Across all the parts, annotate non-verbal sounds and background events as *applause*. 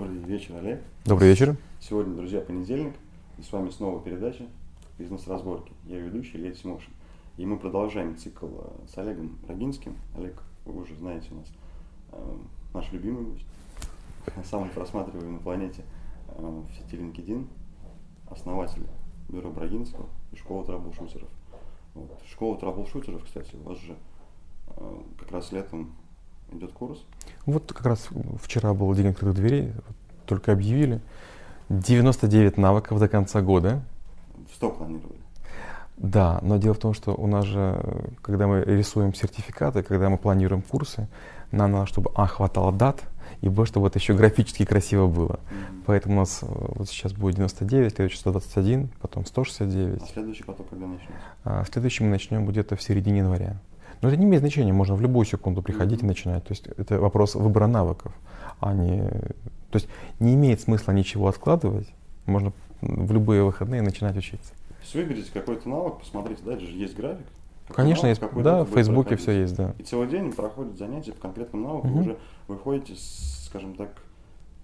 Добрый вечер, Олег. Добрый вечер. Сегодня, друзья, понедельник, и с вами снова передача «Бизнес-разборки». Я ведущий Илья Тимошин. И мы продолжаем цикл э, с Олегом Брагинским. Олег, вы уже знаете у нас, э, наш любимый гость, самый просматриваемый на планете э, в сети LinkedIn, основатель бюро Брагинского и школы трэблшутеров. Вот. Школа трэблшутеров, кстати, у вас же э, как раз летом идет курс. Вот как раз вчера был день открытых дверей, только объявили. 99 навыков до конца года. В 100 планировали. Да, но дело в том, что у нас же, когда мы рисуем сертификаты, когда мы планируем курсы, нам надо, чтобы А хватало дат, и Б, чтобы это еще графически красиво было. Mm-hmm. Поэтому у нас э, вот сейчас будет 99, следующий 121, потом 169. А следующий поток когда начнется? А следующий мы начнем где-то в середине января. Но это не имеет значения, можно в любую секунду приходить и начинать. То есть это вопрос выбора навыков, а не... То есть не имеет смысла ничего откладывать, можно в любые выходные начинать учиться. То есть выберите какой-то навык, посмотрите, же есть график. Конечно, навык, есть, да, в Фейсбуке все есть, да. И целый день проходят занятия по конкретному навыку, угу. уже выходите, с, скажем так,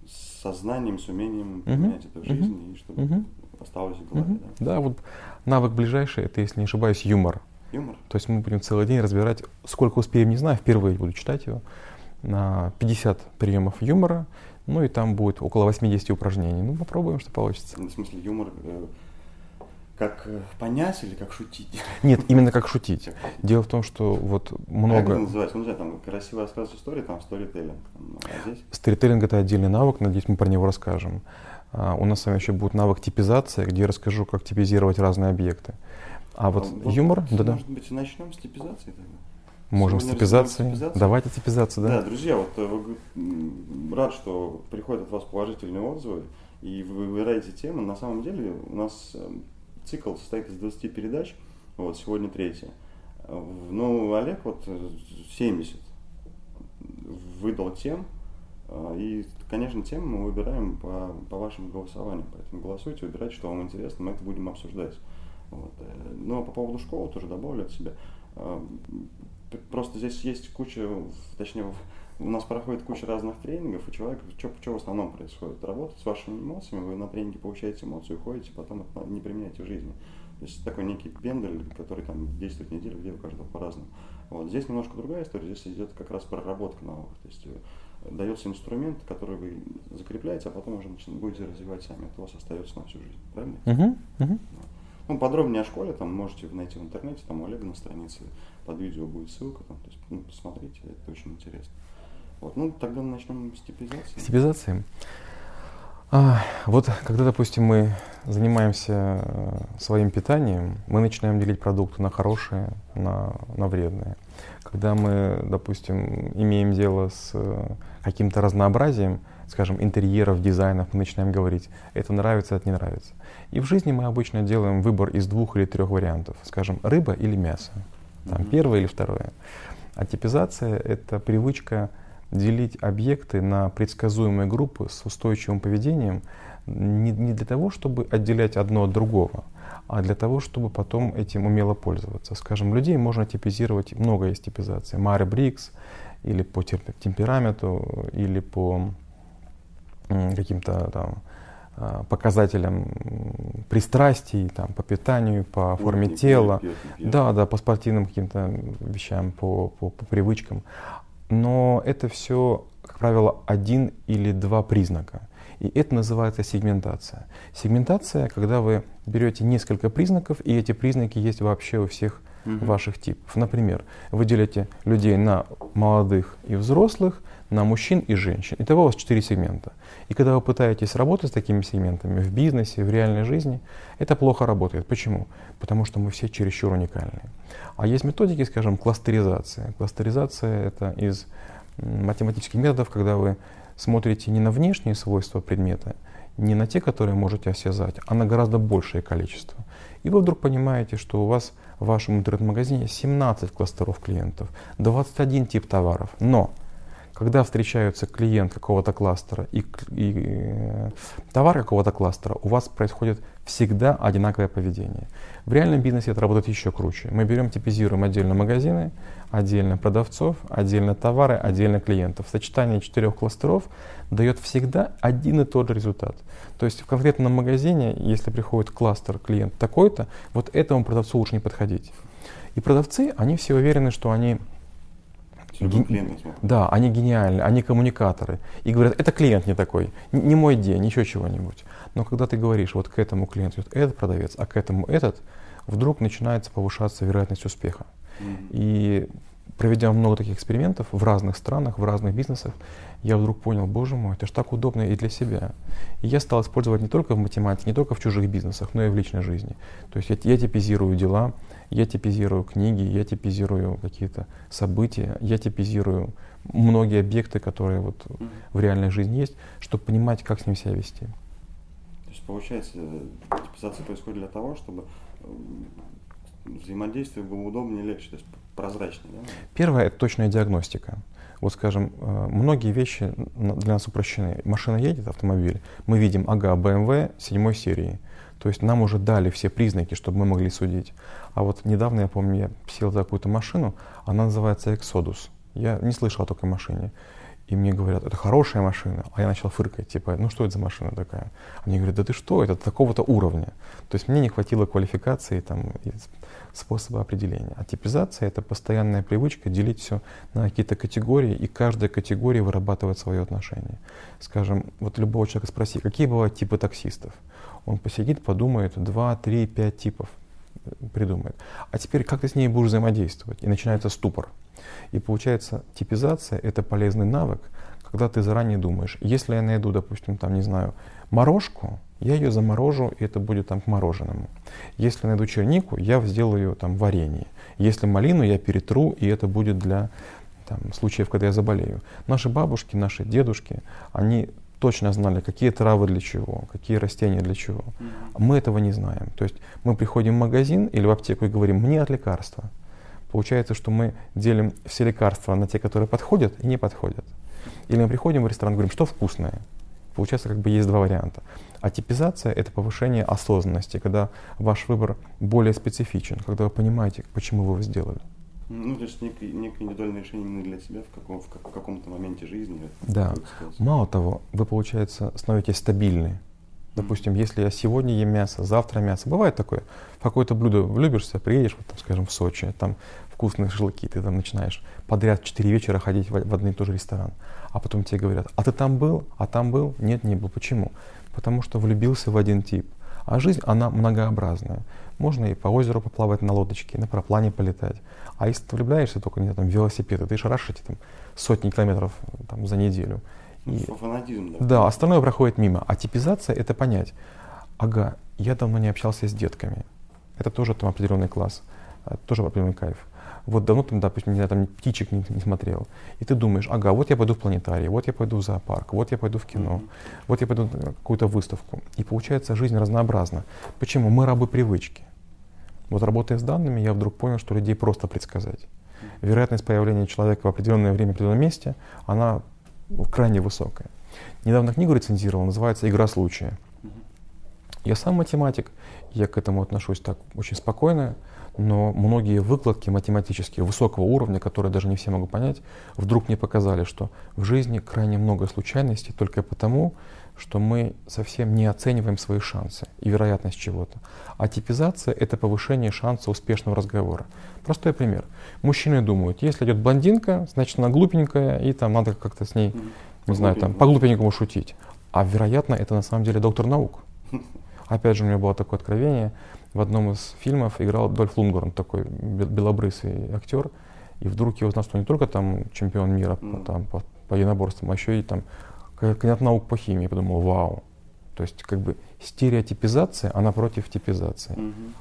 с сознанием, с умением применять угу. это в жизни, угу. и чтобы угу. осталось в голове. Угу. Да? да, вот навык ближайший, это, если не ошибаюсь, юмор. Юмор? То есть мы будем целый день разбирать, сколько успеем, не знаю, впервые буду читать его, на 50 приемов юмора, ну и там будет около 80 упражнений. Ну, попробуем, что получится. Ну, в смысле, юмор э, как э, понять или как шутить? Нет, именно как *laughs* шутить. Дело в том, что вот много... Как это называется? Ну, не знаю, там красиво рассказывать истории, там сторителлинг. А здесь? Сторителлинг это отдельный навык, надеюсь, мы про него расскажем. А, у нас с вами еще будет навык типизации, где я расскажу, как типизировать разные объекты. А вот, вот юмор, да-да. Может быть, начнем с типизации тогда? Можем Сегодня с типизацией. Давайте типизацию, да. Да, друзья, вот э, вы, рад, что приходят от вас положительные отзывы, и вы выбираете темы. На самом деле у нас э, цикл состоит из 20 передач, вот сегодня третья. Ну, Олег вот 70 выдал тем, э, и, конечно, темы мы выбираем по, по вашим голосованиям, поэтому голосуйте, выбирайте, что вам интересно, мы это будем обсуждать. Вот. Э, а по поводу школы тоже добавлю от себя. Э, просто здесь есть куча, точнее, у нас проходит куча разных тренингов, и человек, что, что в основном происходит? Работать с вашими эмоциями, вы на тренинге получаете эмоции, уходите, потом это не применяете в жизни. То есть такой некий пендель, который там действует неделю, где у каждого по-разному. Вот. Здесь немножко другая история, здесь идет как раз проработка навыков. То есть э, дается инструмент, который вы закрепляете, а потом уже будете развивать сами. Это у вас остается на всю жизнь. Правильно? Uh-huh, uh-huh. Ну, подробнее о школе там можете найти в интернете, там у Олега на странице под видео будет ссылка, там, то есть, ну, посмотрите, это очень интересно. Вот, ну, тогда начнем с типизации. С типизацией. А, вот когда, допустим, мы занимаемся э, своим питанием, мы начинаем делить продукты на хорошие, на, на вредные. Когда мы, допустим, имеем дело с э, каким-то разнообразием, скажем, интерьеров, дизайнов, мы начинаем говорить, это нравится, это не нравится. И в жизни мы обычно делаем выбор из двух или трех вариантов, скажем, рыба или мясо, там, mm-hmm. первое или второе. А типизация — это привычка делить объекты на предсказуемые группы с устойчивым поведением не, не для того, чтобы отделять одно от другого, а для того, чтобы потом этим умело пользоваться. Скажем, людей можно типизировать, много есть типизации. Мари Брикс, или по темпераменту, или по каким-то там а, показателям пристрастий, там, по питанию, по форме пьет, тела, пьет, пьет. да, да, по спортивным каким-то вещам, по, по, по привычкам. Но это все, как правило, один или два признака. И это называется сегментация. Сегментация, когда вы берете несколько признаков, и эти признаки есть вообще у всех угу. ваших типов. Например, вы делите людей на молодых и взрослых, на мужчин и женщин. Итого у вас четыре сегмента. И когда вы пытаетесь работать с такими сегментами в бизнесе, в реальной жизни, это плохо работает. Почему? Потому что мы все чересчур уникальные. А есть методики, скажем, кластеризация. Кластеризация — это из математических методов, когда вы смотрите не на внешние свойства предмета, не на те, которые можете осязать, а на гораздо большее количество. И вы вдруг понимаете, что у вас в вашем интернет-магазине 17 кластеров клиентов, 21 тип товаров. Но когда встречаются клиент какого-то кластера и, и э, товар какого-то кластера, у вас происходит всегда одинаковое поведение. В реальном бизнесе это работает еще круче. Мы берем, типизируем отдельно магазины, отдельно продавцов, отдельно товары, отдельно клиентов. Сочетание четырех кластеров дает всегда один и тот же результат. То есть в конкретном магазине, если приходит кластер клиент такой-то, вот этому продавцу лучше не подходить. И продавцы, они все уверены, что они Ген... Да, они гениальны, они коммуникаторы. И говорят, это клиент не такой, не мой день, еще чего-нибудь. Но когда ты говоришь, вот к этому клиенту этот продавец, а к этому этот, вдруг начинается повышаться вероятность успеха. Mm-hmm. И проведя много таких экспериментов в разных странах, в разных бизнесах, я вдруг понял, боже мой, это же так удобно и для себя. И я стал использовать не только в математике, не только в чужих бизнесах, но и в личной жизни. То есть я, я типизирую дела, я типизирую книги, я типизирую какие-то события, я типизирую многие объекты, которые вот в реальной жизни есть, чтобы понимать, как с ним себя вести. То есть получается, типизация происходит для того, чтобы взаимодействие было удобнее и легче, то есть прозрачнее. Да? Первое – это точная диагностика. Вот, скажем, э, многие вещи для нас упрощены. Машина едет, автомобиль, мы видим, ага, BMW седьмой серии. То есть нам уже дали все признаки, чтобы мы могли судить. А вот недавно, я помню, я сел за какую-то машину, она называется Exodus. Я не слышал о такой машине. И мне говорят, это хорошая машина. А я начал фыркать, типа, ну что это за машина такая? А мне говорят, да ты что, это такого-то уровня. То есть мне не хватило квалификации там, и способа определения. А типизация — это постоянная привычка делить все на какие-то категории, и каждая категория вырабатывает свое отношение. Скажем, вот любого человека спроси, какие бывают типы таксистов? Он посидит, подумает, два, три, пять типов придумает. А теперь как ты с ней будешь взаимодействовать? И начинается ступор. И получается, типизация — это полезный навык, когда ты заранее думаешь, если я найду, допустим, там, не знаю, морожку, я ее заморожу, и это будет там к мороженому. Если найду чернику, я сделаю там варенье. Если малину, я перетру, и это будет для там, случаев, когда я заболею. Наши бабушки, наши дедушки, они точно знали, какие травы для чего, какие растения для чего. Мы этого не знаем. То есть мы приходим в магазин или в аптеку и говорим, мне от лекарства. Получается, что мы делим все лекарства на те, которые подходят и не подходят. Или мы приходим в ресторан и говорим, что вкусное. Получается, как бы есть два варианта. А типизация — это повышение осознанности, когда ваш выбор более специфичен, когда вы понимаете, почему вы его сделали. Ну, то есть некое, некое индивидуальное решение именно для себя в, каком, в, в каком-то моменте жизни. Да. Мало того, вы, получается, становитесь стабильны. Допустим, если я сегодня ем мясо, завтра мясо. Бывает такое. В какое-то блюдо влюбишься, приедешь, вот, там, скажем, в Сочи, там вкусные шашлыки, ты там начинаешь подряд 4 вечера ходить в, в один и тот же ресторан. А потом тебе говорят, а ты там был? А там был? Нет, не был. Почему? Потому что влюбился в один тип. А жизнь, она многообразная. Можно и по озеру поплавать на лодочке, на параплане полетать. А если ты влюбляешься только, не знаю, там, велосипеды, ты шарашишь эти там, сотни километров там, за неделю. И, Фанатизм, да. Да, остальное проходит мимо. А типизация — это понять, ага, я давно не общался с детками. Это тоже там определенный класс, это тоже определенный кайф. Вот давно там, допустим, я там птичек не, не смотрел. И ты думаешь, ага, вот я пойду в планетарий, вот я пойду в зоопарк, вот я пойду в кино, mm-hmm. вот я пойду на какую-то выставку. И получается, жизнь разнообразна. Почему? Мы рабы привычки. Вот работая с данными, я вдруг понял, что людей просто предсказать. Вероятность появления человека в определенное время в определенном месте, она крайне высокая. Недавно книгу рецензировал, называется «Игра случая». Я сам математик, я к этому отношусь так очень спокойно, но многие выкладки математические высокого уровня, которые даже не все могут понять, вдруг мне показали, что в жизни крайне много случайностей только потому, что мы совсем не оцениваем свои шансы и вероятность чего-то. А типизация — это повышение шанса успешного разговора. Простой пример. Мужчины думают, если идет блондинка, значит она глупенькая, и там надо как-то с ней, не знаю, там по-глупенькому шутить. А вероятно, это на самом деле доктор наук. *laughs* Опять же, у меня было такое откровение. В одном из фильмов играл Дольф Лунгорн, такой белобрысый актер. И вдруг я узнал, что он не только там чемпион мира mm. там, по, по единоборствам, а еще и там кандидат наук по химии. Я подумал, вау. То есть как бы стереотипизация, она против типизации. Mm-hmm.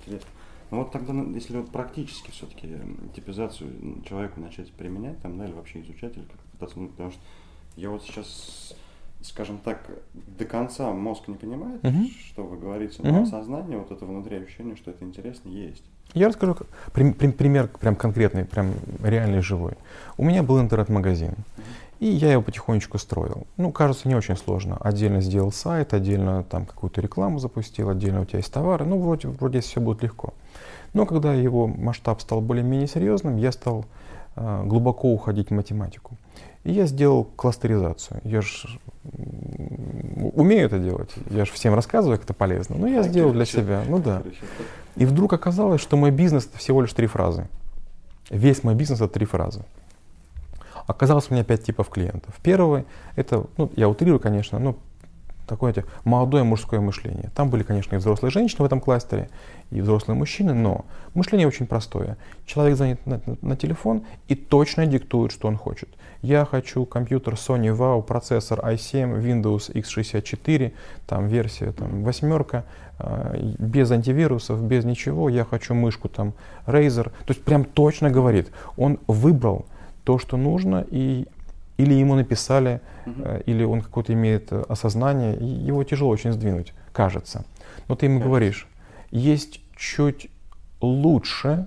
Интересно. Ну вот тогда, если вот практически все-таки типизацию человеку начать применять, там, да, или вообще изучать, или как пытаться, ну, потому что я вот сейчас скажем так, до конца мозг не понимает, угу. что вы говорите, но угу. осознание, вот это внутри ощущение, что это интересно, есть. Я расскажу, пример прям конкретный, прям реальный, живой. У меня был интернет-магазин. И я его потихонечку строил. Ну, кажется, не очень сложно. Отдельно сделал сайт, отдельно там какую-то рекламу запустил, отдельно у тебя есть товары. Ну, вроде, вроде все будет легко. Но когда его масштаб стал более-менее серьезным, я стал э, глубоко уходить в математику. И я сделал кластеризацию. Я же умею это делать. Я же всем рассказываю, как это полезно. Но я сделал для себя. Ну да. И вдруг оказалось, что мой бизнес это всего лишь три фразы. Весь мой бизнес это три фразы. Оказалось у меня пять типов клиентов. Первый, это, ну, я утрирую, конечно, но такое знаете, молодое мужское мышление. Там были, конечно, и взрослые женщины в этом кластере, и взрослые мужчины, но мышление очень простое. Человек занят на, на, на телефон и точно диктует, что он хочет. Я хочу компьютер Sony Wow, процессор i7, Windows x64, там версия там, восьмерка, э, без антивирусов, без ничего. Я хочу мышку там Razer. То есть прям точно говорит. Он выбрал то, что нужно, и или ему написали, uh-huh. или он какое-то имеет э, осознание, его тяжело очень сдвинуть, кажется. Но ты ему кажется. говоришь, есть чуть лучше,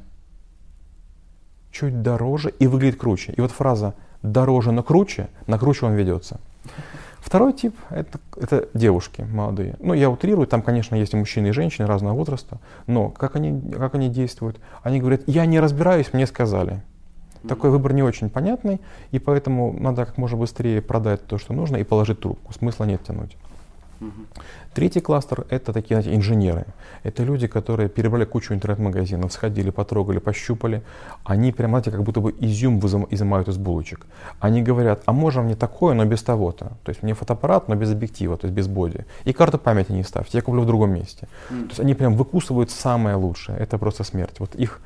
чуть дороже и выглядит круче. И вот фраза «дороже, но круче», на круче он ведется. Второй тип это, это девушки молодые. Ну, я утрирую, там, конечно, есть и мужчины, и женщины разного возраста, но как они, как они действуют? Они говорят, я не разбираюсь, мне сказали. Такой выбор не очень понятный, и поэтому надо как можно быстрее продать то, что нужно, и положить трубку. Смысла нет тянуть. Третий кластер — это такие знаете, инженеры. Это люди, которые перебрали кучу интернет-магазинов, сходили, потрогали, пощупали. Они прямо, знаете, как будто бы изюм изымают из булочек. Они говорят, а можно мне такое, но без того-то. То есть мне фотоаппарат, но без объектива, то есть без боди. И карту памяти не ставьте, я куплю в другом месте. Mm. То есть они прям выкусывают самое лучшее. Это просто смерть. Вот их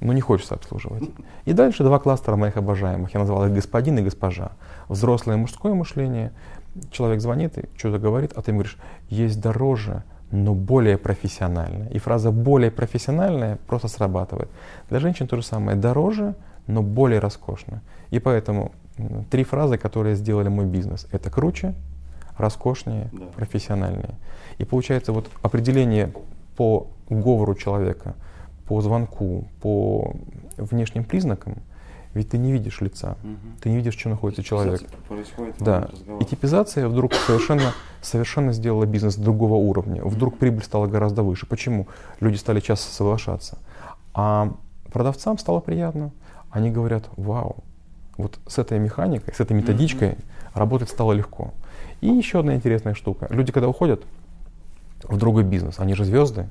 ну не хочется обслуживать. И дальше два кластера моих обожаемых. Я назвал их господин и госпожа. Взрослое мужское мышление. Человек звонит и что-то говорит, а ты ему говоришь, есть дороже, но более профессиональное. И фраза более профессиональная просто срабатывает. Для женщин то же самое. Дороже, но более роскошно. И поэтому три фразы, которые сделали мой бизнес. Это круче, роскошнее, да. профессиональнее. И получается вот определение по говору человека – по звонку, по внешним признакам, ведь ты не видишь лица, угу. ты не видишь, что находится человек. Происходит да. И типизация вдруг совершенно, совершенно сделала бизнес другого уровня. Вдруг прибыль стала гораздо выше. Почему? Люди стали часто соглашаться. А продавцам стало приятно. Они говорят, вау, вот с этой механикой, с этой методичкой mm работать стало легко. И еще одна интересная штука. Люди, когда уходят в другой бизнес, они же звезды,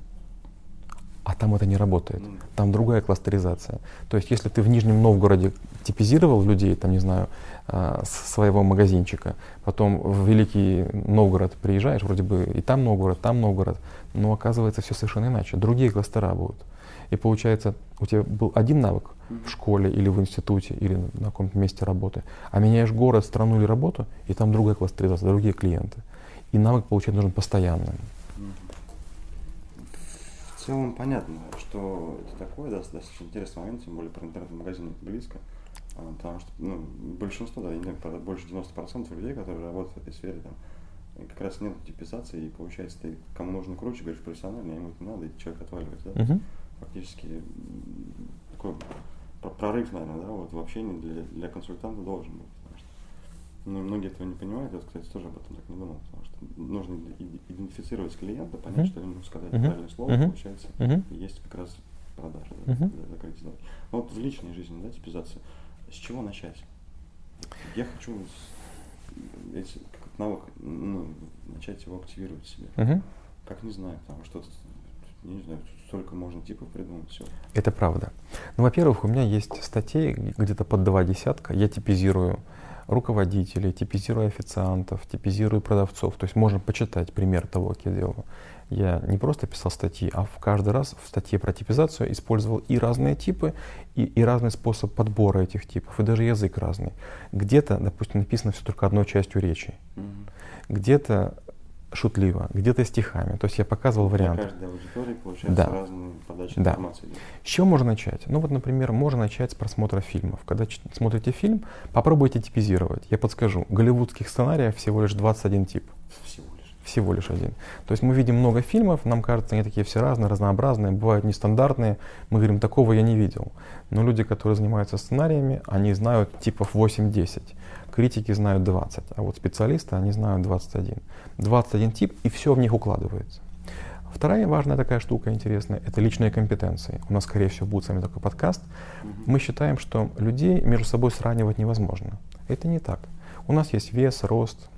а там это не работает. Там другая кластеризация. То есть, если ты в Нижнем Новгороде типизировал людей, там, не знаю, а, своего магазинчика, потом в Великий Новгород приезжаешь, вроде бы и там Новгород, там Новгород, но оказывается все совершенно иначе. Другие кластера будут. И получается, у тебя был один навык в школе или в институте или на каком-то месте работы, а меняешь город, страну или работу, и там другая кластеризация, другие клиенты. И навык получать нужен постоянно целом понятно, что это такое, да, достаточно интересный момент, тем более про интернет-магазин это близко. А, потому что ну, большинство, да, больше 90% людей, которые работают в этой сфере, там, как раз нет типизации, и получается, ты кому нужно круче, говоришь профессионально, ему это не надо, и человек отваливается, да? Uh-huh. Фактически такой прорыв, наверное, да, вот в общении для, для консультанта должен быть. Но многие этого не понимают, я, кстати, тоже об этом так не думал, потому что нужно идентифицировать клиента, понять, uh-huh. что ему сказать uh-huh. правильное слово, uh-huh. получается, uh-huh. есть как раз продажи, да, uh-huh. закрыть сделки. Но вот в личной жизни, да, типизация, с чего начать? Я хочу эти, как навык, ну, начать его активировать в себе. Uh-huh. Как не знаю, там что-то, не знаю, столько можно типов придумать, все. Это правда. Ну, во-первых, у меня есть статей где-то под два десятка, я типизирую руководителей, типизирую официантов, типизирую продавцов. То есть можно почитать пример того, как я делаю. Я не просто писал статьи, а в каждый раз в статье про типизацию использовал и разные типы, и, и разный способ подбора этих типов, и даже язык разный. Где-то, допустим, написано все только одной частью речи. Где-то шутливо, где-то стихами. То есть я показывал варианты. Для каждой аудитории получается да. разные подачи да. информации. С чего можно начать? Ну вот, например, можно начать с просмотра фильмов. Когда смотрите фильм, попробуйте типизировать. Я подскажу, голливудских сценариев всего лишь 21 тип. Всего лишь? Всего лишь один. То есть мы видим много фильмов, нам кажется, они такие все разные, разнообразные, бывают нестандартные. Мы говорим, такого я не видел. Но люди, которые занимаются сценариями, они знают типов 8-10. Критики знают 20, а вот специалисты, они знают 21. 21 тип, и все в них укладывается. Вторая важная такая штука интересная — это личные компетенции. У нас, скорее всего, будет с вами такой подкаст. Мы считаем, что людей между собой сравнивать невозможно. Это не так. У нас есть вес, рост,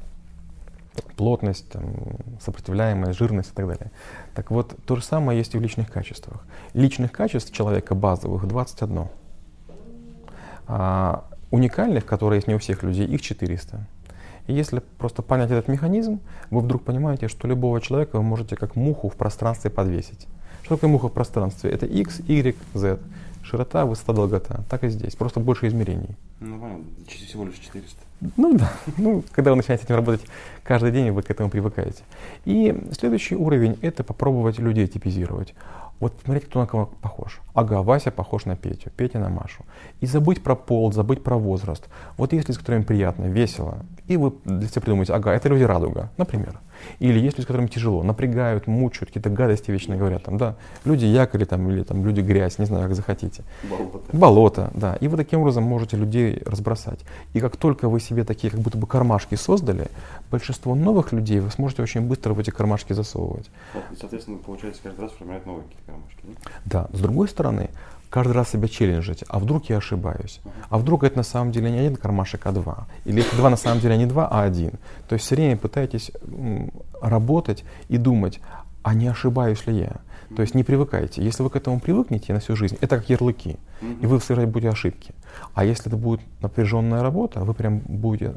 плотность, там, сопротивляемость, жирность и так далее. Так вот, то же самое есть и в личных качествах. Личных качеств человека базовых 21. А уникальных, которые есть не у всех людей, их 400. И если просто понять этот механизм, вы вдруг понимаете, что любого человека вы можете как муху в пространстве подвесить. Что такое муха в пространстве? Это x, y, z. Широта, высота, долгота. Так и здесь. Просто больше измерений. Ну, понятно. Всего лишь 400. Ну да, *laughs* ну, когда вы начинаете с этим работать каждый день, вы к этому привыкаете. И следующий уровень – это попробовать людей типизировать. Вот смотрите, кто на кого похож. Ага, Вася похож на Петю, Петя на Машу. И забыть про пол, забыть про возраст. Вот если с которыми приятно, весело, и вы для себя придумаете, ага, это люди радуга, например. Или есть люди, с которыми тяжело, напрягают, мучают, какие-то гадости вечно говорят, там, да, люди якори там, или там люди грязь, не знаю, как захотите. Болото. Болото, да. И вы таким образом можете людей разбросать. И как только вы себе такие как будто бы кармашки создали, большинство новых людей вы сможете очень быстро в эти кармашки засовывать. И, соответственно, получается каждый раз формировать новые какие-то кармашки. Да. да. С другой стороны, каждый раз себя челленджите. А вдруг я ошибаюсь? А вдруг это на самом деле не один кармашек, а два? Или это два на самом деле не два, а один? То есть все время пытаетесь работать и думать, а не ошибаюсь ли я? То есть не привыкайте. Если вы к этому привыкнете на всю жизнь, это как ярлыки, и вы совершать будете ошибки. А если это будет напряженная работа, вы прям будете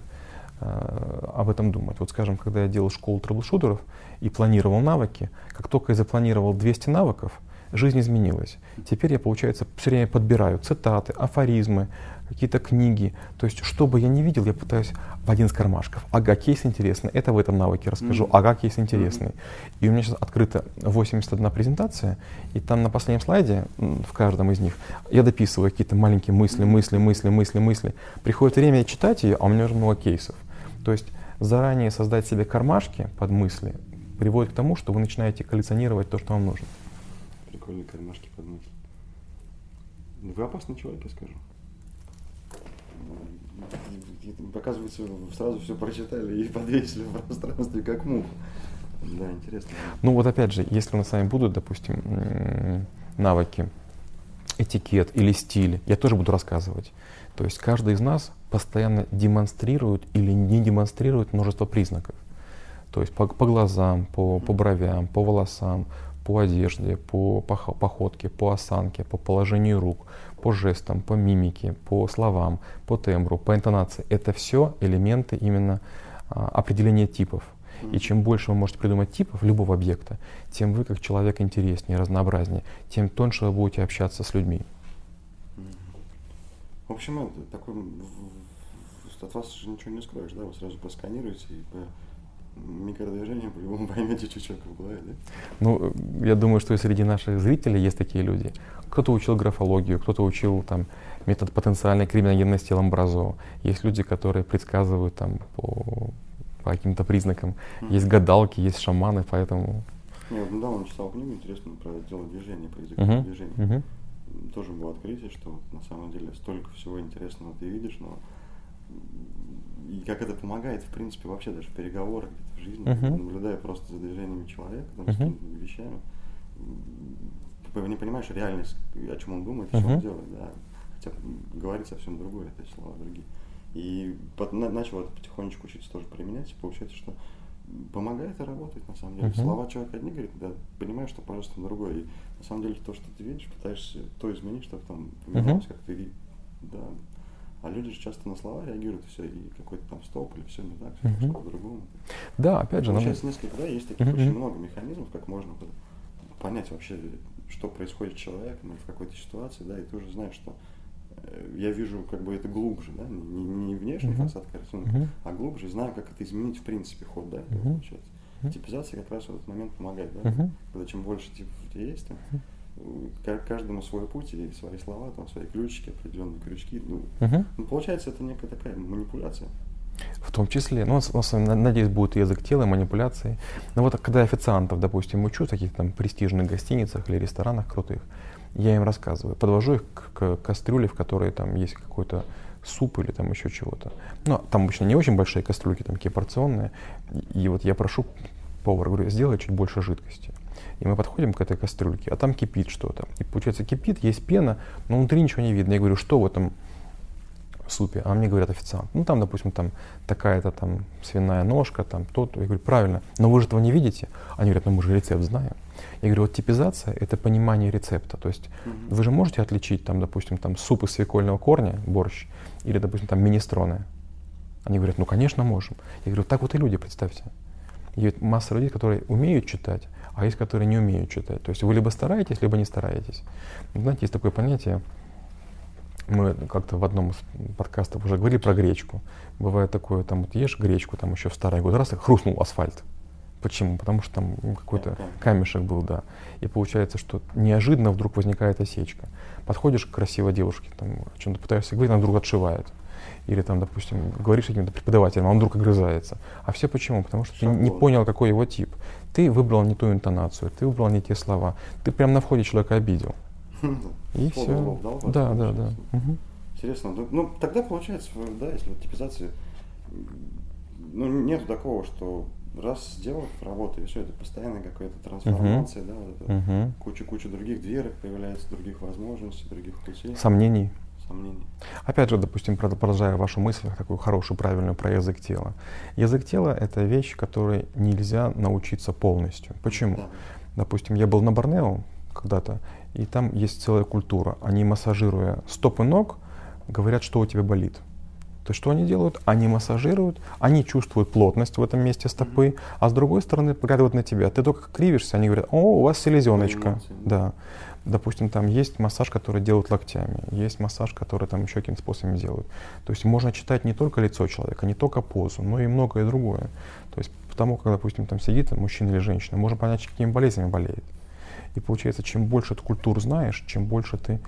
э, об этом думать. Вот скажем, когда я делал школу трэблшутеров и планировал навыки, как только я запланировал 200 навыков, жизнь изменилась. Теперь я, получается, все время подбираю цитаты, афоризмы, какие-то книги. То есть, что бы я не видел, я пытаюсь в один из кармашков. Ага, кейс интересный, это в этом навыке расскажу. Mm-hmm. Ага, кейс интересный. Mm-hmm. И у меня сейчас открыта 81 презентация, и там на последнем слайде, в каждом из них, я дописываю какие-то маленькие мысли, мысли, мысли, мысли, мысли. Приходит время читать ее, а у меня уже много кейсов. То есть, заранее создать себе кармашки под мысли приводит к тому, что вы начинаете коллекционировать то, что вам нужно прикольные кармашки под мысль. Ну, вы опасный человек, я скажу. Оказывается, сразу все прочитали и подвесили в пространстве, как мух. Да, интересно. Ну вот опять же, если у нас с вами будут, допустим, навыки, этикет или стиль, я тоже буду рассказывать. То есть каждый из нас постоянно демонстрирует или не демонстрирует множество признаков. То есть по, по глазам, по, по бровям, по волосам, по одежде, по походке, по осанке, по положению рук, по жестам, по мимике, по словам, по тембру, по интонации. Это все элементы именно а, определения типов. И чем больше вы можете придумать типов любого объекта, тем вы как человек интереснее, разнообразнее, тем тоньше вы будете общаться с людьми. В общем, это такой от вас же ничего не скроешь, да? Вы сразу просканируете и микродвижение по-любому *laughs* поймете чуть-чуть в голове, да? Ну, я думаю, что и среди наших зрителей есть такие люди. Кто-то учил графологию, кто-то учил там метод потенциальной криминогенности Ламбразо. Есть люди, которые предсказывают там по, по каким-то признакам. Mm-hmm. Есть гадалки, есть шаманы, поэтому... Я вот недавно читал книгу интересную про дело движения, про язык uh-huh. движения. Uh-huh. Тоже было открытие, что на самом деле столько всего интересного ты видишь, но и как это помогает, в принципе, вообще даже в переговорах, где-то в жизни, uh-huh. наблюдая просто за движениями человека, там, uh-huh. с какими вещами, не понимаешь реальность, о чем он думает, uh-huh. что он делает, да. Хотя говорит совсем другое, это слова другие. И под, на, начал это потихонечку учиться тоже применять, и получается, что помогает и работает на самом деле. Uh-huh. Слова человека одни говорит, да, понимаешь, что просто другое. И на самом деле то, что ты видишь, пытаешься то изменить, чтобы там поменялось, uh-huh. как ты да, а люди же часто на слова реагируют, все, и какой-то там стоп, или все не так, все uh-huh. по-другому. Да, опять же. Получается, нам... несколько, да, есть таких uh-huh. очень много механизмов, как можно понять вообще, что происходит с человеком или в какой-то ситуации, да, и ты уже знаешь, что э, я вижу как бы это глубже, да, не, не внешний uh-huh. фасад картины, uh-huh. а глубже, знаю, как это изменить в принципе ход, да, uh-huh. получается. Uh-huh. Типизация как раз в этот момент помогает, да, uh-huh. когда чем больше типов у тебя есть, тем uh-huh каждому свой путь и свои слова, там, свои ключики, определенные крючки. Ну, uh-huh. ну, получается, это некая такая манипуляция. В том числе, ну, надеюсь, будет язык тела, манипуляции. Но вот когда официантов, допустим, учу в таких там престижных гостиницах или ресторанах крутых, я им рассказываю, подвожу их к, к кастрюле, в которой там есть какой-то суп или там еще чего-то. Ну, там обычно не очень большие кастрюльки, там такие порционные. И вот я прошу повара, говорю, сделай чуть больше жидкости. И мы подходим к этой кастрюльке, а там кипит что-то. И получается кипит, есть пена, но внутри ничего не видно. Я говорю, что в этом супе? А мне говорят официант. Ну там, допустим, там такая-то там свиная ножка, там то-то. Я говорю, правильно, но вы же этого не видите. Они говорят, ну мы же рецепт знаем. Я говорю, вот типизация – это понимание рецепта. То есть mm-hmm. вы же можете отличить, там, допустим, там, суп из свекольного корня, борщ, или, допустим, там, министроны. Они говорят, ну, конечно, можем. Я говорю, так вот и люди, представьте. Есть масса людей, которые умеют читать, а есть, которые не умеют читать. То есть вы либо стараетесь, либо не стараетесь. Знаете, есть такое понятие, мы как-то в одном из подкастов уже говорили про гречку. Бывает такое, там вот ешь гречку, там еще в старые годы, раз и хрустнул асфальт. Почему? Потому что там какой-то камешек был, да. И получается, что неожиданно вдруг возникает осечка. Подходишь к красивой девушке, там, о чем-то пытаешься говорить, она вдруг отшивает. Или там, допустим, говоришь с каким-то преподавателем, а он вдруг огрызается. А все почему? Потому что Шаблон. ты не понял, какой его тип. Ты выбрал не ту интонацию, ты выбрал не те слова. Ты прямо на входе человека обидел. *laughs* И все. Да, да, да. Интересно. Ну, тогда получается, да, если вот типизация, ну, нету такого, что раз сделал работу, и все, это постоянная какая-то трансформация, uh-huh. да, вот это uh-huh. куча-куча других дверок появляется, других возможностей, других путей. Сомнений. Сомнений. Опять же, допустим, продолжая вашу мысль, такую хорошую, правильную про язык тела. Язык тела — это вещь, которой нельзя научиться полностью. Почему? Да. Допустим, я был на Борнео когда-то, и там есть целая культура. Они, массажируя стопы ног, говорят, что у тебя болит. То есть что они делают? Они массажируют, они чувствуют плотность в этом месте стопы, а с другой стороны поглядывают на тебя. Ты только кривишься, они говорят, о, у вас селезеночка. Да. Допустим, там есть массаж, который делают локтями, есть массаж, который там еще каким-то способом делают. То есть можно читать не только лицо человека, не только позу, но и многое другое. То есть потому, как, допустим, там сидит мужчина или женщина, можно понять, какими болезнями болеет. И получается, чем больше ты культур знаешь, чем больше ты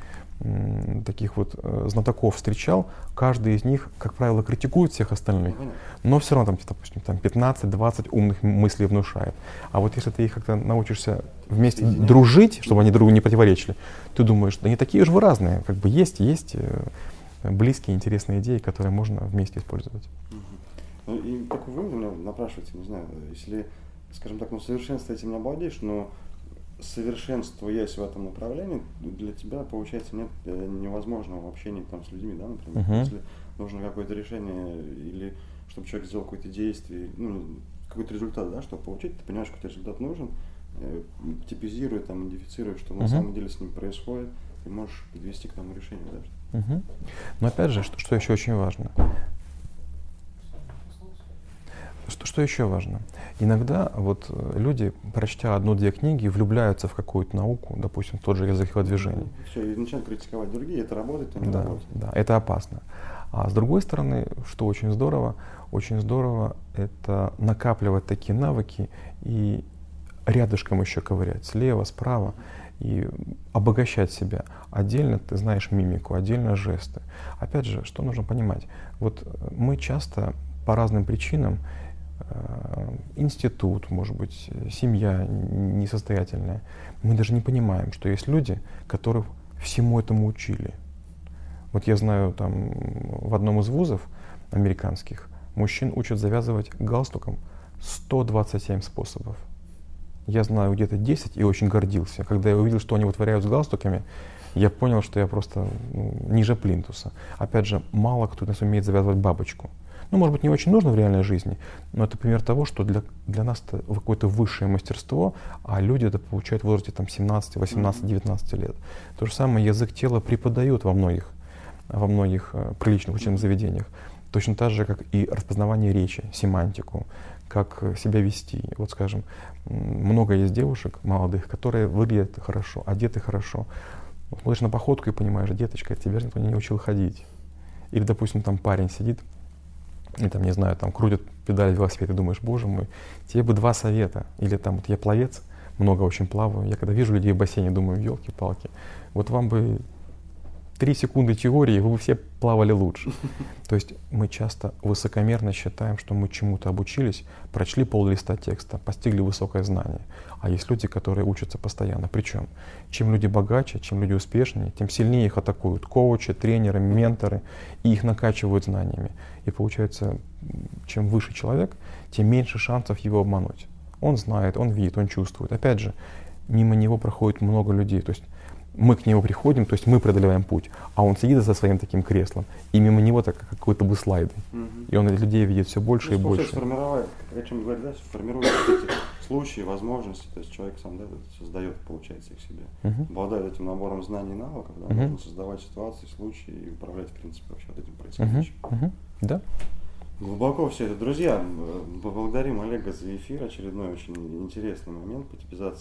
таких вот э, знатоков встречал, каждый из них, как правило, критикует всех остальных, но все равно, там, допустим, там 15-20 умных мыслей внушает. А вот если ты их как-то научишься вместе дружить, чтобы они друг другу не противоречили, ты думаешь, да не такие уж вы разные, как бы есть, есть э, близкие, интересные идеи, которые можно вместе использовать. Ну, и такой вывод у меня напрашивается, не знаю, если, скажем так, ну, совершенство этим не обладаешь, но совершенствуясь в этом направлении, для тебя, получается, нет э, невозможного общения там, с людьми, да, например. Uh-huh. Если нужно какое-то решение или чтобы человек сделал какое-то действие, ну, какой-то результат, да, чтобы получить, ты понимаешь, какой результат нужен, э, типизируя, там, идентифицируя, что uh-huh. на самом деле с ним происходит, и можешь подвести к тому решению, да. Uh-huh. Но опять же, что, что еще очень важно, что, что еще важно? Иногда вот э, люди, прочтя одну-две книги, влюбляются в какую-то науку, допустим, тот же язык движений. Все, и начинают критиковать другие, это работает, а не да, работает. Да, это опасно. А с другой стороны, что очень здорово, очень здорово это накапливать такие навыки и рядышком еще ковырять, слева, справа, и обогащать себя. Отдельно ты знаешь мимику, отдельно жесты. Опять же, что нужно понимать? Вот э, мы часто по разным причинам институт, может быть, семья несостоятельная. Мы даже не понимаем, что есть люди, которых всему этому учили. Вот я знаю, там в одном из вузов американских мужчин учат завязывать галстуком 127 способов. Я знаю где-то 10 и очень гордился. Когда я увидел, что они вытворяют с галстуками, я понял, что я просто ну, ниже плинтуса. Опять же, мало кто нас умеет завязывать бабочку ну, может быть, не очень нужно в реальной жизни, но это пример того, что для, для нас это какое-то высшее мастерство, а люди это получают в возрасте там, 17, 18, 19 лет. То же самое язык тела преподают во многих, во многих э, приличных учебных заведениях. Точно так же, как и распознавание речи, семантику, как себя вести. Вот, скажем, много есть девушек молодых, которые выглядят хорошо, одеты хорошо. Смотришь на походку и понимаешь, деточка, тебя же никто не учил ходить. Или, допустим, там парень сидит, и там, не знаю, там крутят педаль велосипеда, и думаешь, боже мой, тебе бы два совета. Или там, вот я пловец, много очень плаваю. Я когда вижу людей в бассейне, думаю, елки-палки, вот вам бы три секунды теории, вы бы все плавали лучше. *laughs* То есть мы часто высокомерно считаем, что мы чему-то обучились, прочли пол листа текста, постигли высокое знание. А есть люди, которые учатся постоянно. Причем, чем люди богаче, чем люди успешнее, тем сильнее их атакуют коучи, тренеры, менторы, и их накачивают знаниями. И получается, чем выше человек, тем меньше шансов его обмануть. Он знает, он видит, он чувствует. Опять же, мимо него проходит много людей. То есть мы к нему приходим, то есть мы преодолеваем путь, а он сидит за своим таким креслом, и мимо него так какой-то бы слайды. Угу. И он людей видит все больше ну, и больше. Сформировать, о чем говорит, да, формирует эти случаи, возможности, то есть человек сам да, создает, получается, их себе. Угу. Обладает этим набором знаний и навыков, да, угу. можно создавать ситуации, случаи и управлять, в принципе, вообще вот этим происходящим. Угу. Угу. Да. Глубоко все это. Друзья, поблагодарим Олега за эфир. Очередной очень интересный момент по типизации